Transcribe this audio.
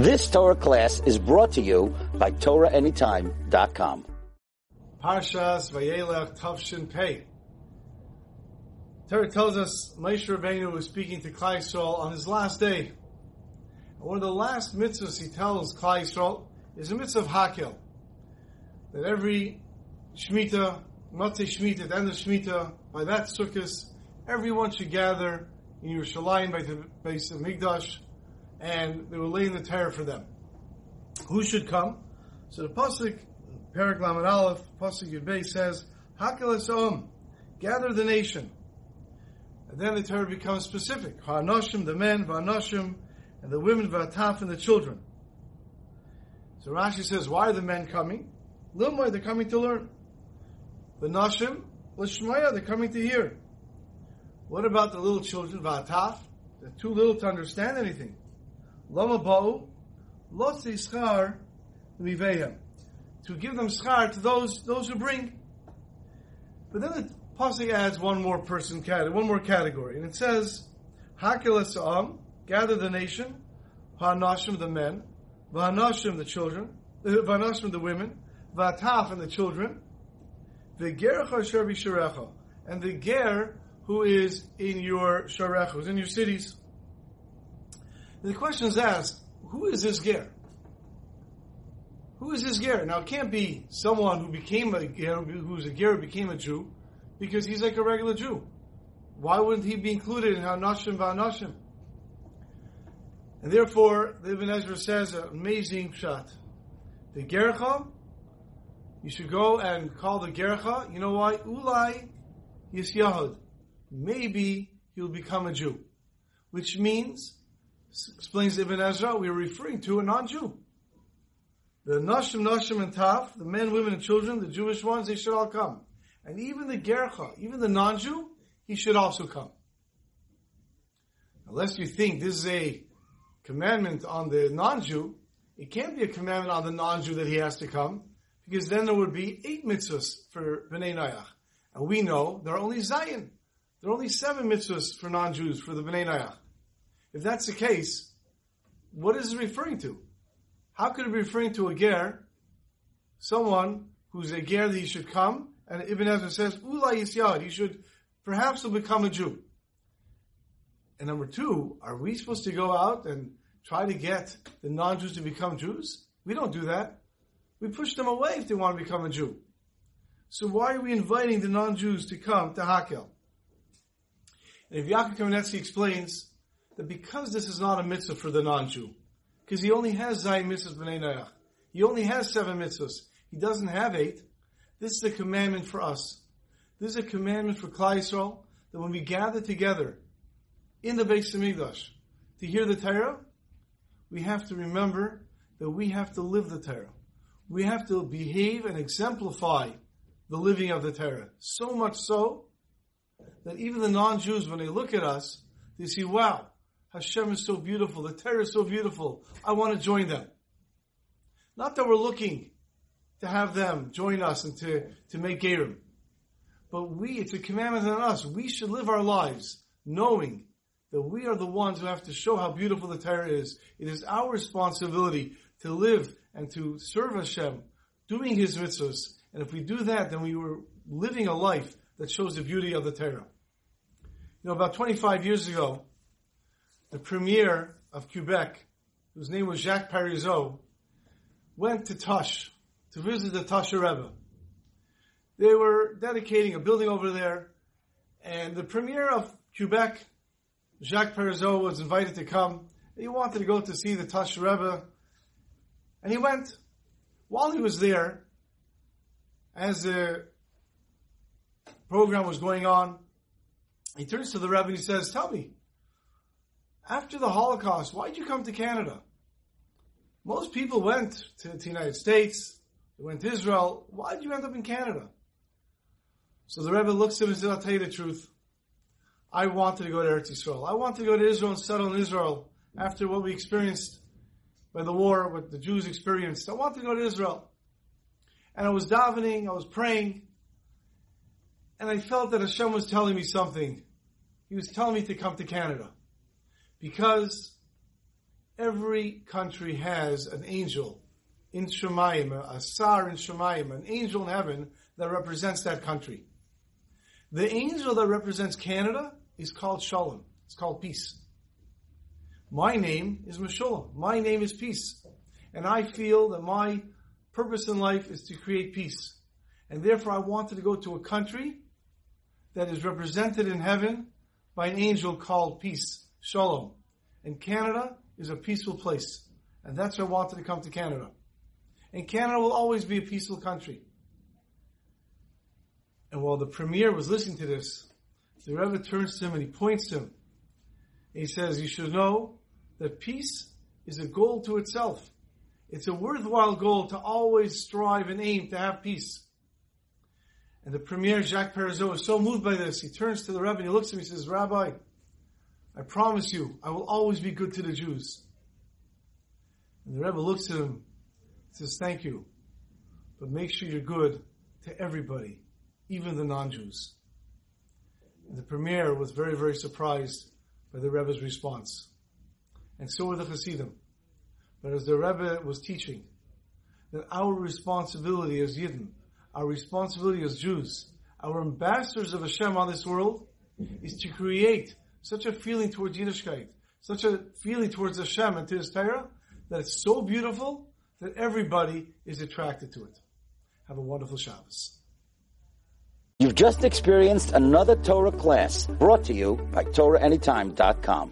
This Torah class is brought to you by TorahAnytime.com. Parshas Vayelech Tavshin Pei. Torah tells us Moshe Rabbeinu was speaking to Klal Yisrael on his last day. And one of the last mitzvahs he tells Klal Yisrael is a mitzvah of Hakel. That every Shemitah, Matzeh Shemitah, the end of Shemitah, by that Sukkot, everyone should gather in Yerushalayim by the base of Migdash, and they were laying the Torah for them. Who should come? So the pasuk, Perak Lamed Aleph, pasuk Yud says, "Hakel Esom, gather the nation." And then the Torah becomes specific: Ha'anoshim, the men, Va'anoshim, and the women, Va'ataf, and the children. So Rashi says, why are the men coming? Lilmoy, they're coming to learn. The Nashim, Lishmaya, they're coming to hear. What about the little children, Va'ataf? They're too little to understand anything. Lama Ba'u, Lotzi Schar, Mivehem. To give them schar to those, those who bring. But then the Pasuk adds one more person category, one more category, and it says, Hakel Esam, gather the nation, Ha'nashim, the men, V'hanashim, the children, eh, V'hanashim, the women, V'ataf, and the children, V'gercha asher b'sharecha, and the ger who is in your sharecha, who's in your cities. The question is asked, who is this ger? Who is this ger? Now it can't be someone who became a ger, who's a ger, became a Jew, because he's like a regular Jew. Why wouldn't he be included in Hanashim V'Hanashim? And therefore, the Ibn Ezra says, an amazing shot. The Gercha, you should go and call the Gercha. You know why? Ulai Yisyahud. Maybe he'll become a Jew. Which means, explains Ibn Ezra, we are referring to a non-Jew. The Nashim, Nashim, and Taf, the men, women, and children, the Jewish ones, they should all come. And even the Gercha, even the non-Jew, he should also come. Unless you think this is a commandment on the non-Jew, it can't be a commandment on the non-Jew that he has to come, because then there would be eight mitzvahs for Bnei Noach. And we know there are only Zayin. There are only seven mitzvahs for non-Jews, for the Bnei Noach. If that's the case, what is it referring to? How could it be referring to a ger, someone who's a ger that he should come, and Ibn Ezra says, Ula Yisyad, he should perhaps will become a Jew. And number two, are we supposed to go out and try to get the non-Jews to become Jews? We don't do that. We push them away if they want to become a Jew. So why are we inviting the non-Jews to come to Hakel? And if Yaakov Kamenetsky explains that because this is not a mitzvah for the non-Jew, because he only has Zayin mitzvahs b'nei Noach, he only has seven mitzvahs, he doesn't have eight, this is a commandment for us. This is a commandment for Klal Yisrael that when we gather together in the Beis Hamikdash to hear the Torah, we have to remember that we have to live the Torah. We have to behave and exemplify the living of the Torah. So much so that even the non-Jews, when they look at us, they see, wow, Hashem is so beautiful, the Torah is so beautiful, I want to join them. Not that we're looking to have them join us and to, to make Gerim. But we, it's a commandment on us. We should live our lives knowing that we are the ones who have to show how beautiful the Torah is. It is our responsibility to live and to serve Hashem, doing His mitzvahs. And if we do that, then we were living a life that shows the beauty of the Torah. You know, about 25 years ago, the premier of Quebec, whose name was Jacques Parizeau, went to Tosh to visit the Tosher Rebbe. They were dedicating a building over there, and the premier of Quebec, Jacques Parizeau, was invited to come. He wanted to go to see the Tosher Rebbe, and he went. While he was there, as the program was going on, he turns to the Rebbe and he says, Tell me, after the Holocaust, why did you come to Canada? Most people went to the United States, they went to Israel. Why did you end up in Canada? So the Rebbe looks at him and says, I'll tell you the truth. I wanted to go to Eretz Yisrael. I wanted to go to Israel and settle in Israel after what we experienced by the war, what the Jews experienced. I wanted to go to Israel. And I was davening, I was praying, and I felt that Hashem was telling me something. He was telling me to come to Canada. Because every country has an angel in Shemayim, a sar in Shemayim, an angel in heaven that represents that country. The angel that represents Canada is called Shalom. It's called peace. My name is Meshulam. My name is peace. And I feel that my purpose in life is to create peace. And therefore I wanted to go to a country that is represented in heaven by an angel called peace, Shalom. And Canada is a peaceful place. And that's why I wanted to come to Canada. And Canada will always be a peaceful country. And while the premier was listening to this, the Rebbe turns to him and he points to him. He says, you should know that peace is a goal to itself. It's a worthwhile goal to always strive and aim to have peace. And the premier, Jacques Parizeau, is so moved by this. He turns to the Rebbe and he looks at him and he says, Rabbi, I promise you, I will always be good to the Jews. And the Rebbe looks at him says, thank you, but make sure you're good to everybody, even the non-Jews. And the premier was very, very surprised by the Rebbe's response. And so were the Hasidim. But as the Rebbe was teaching, that our responsibility as Yidden, our responsibility as Jews, our ambassadors of Hashem on this world, is to create such a feeling towards Yiddishkeit, such a feeling towards Hashem and to His Torah, that it's so beautiful that everybody is attracted to it. Have a wonderful Shabbos. You've just experienced another Torah class brought to you by TorahAnytime.com.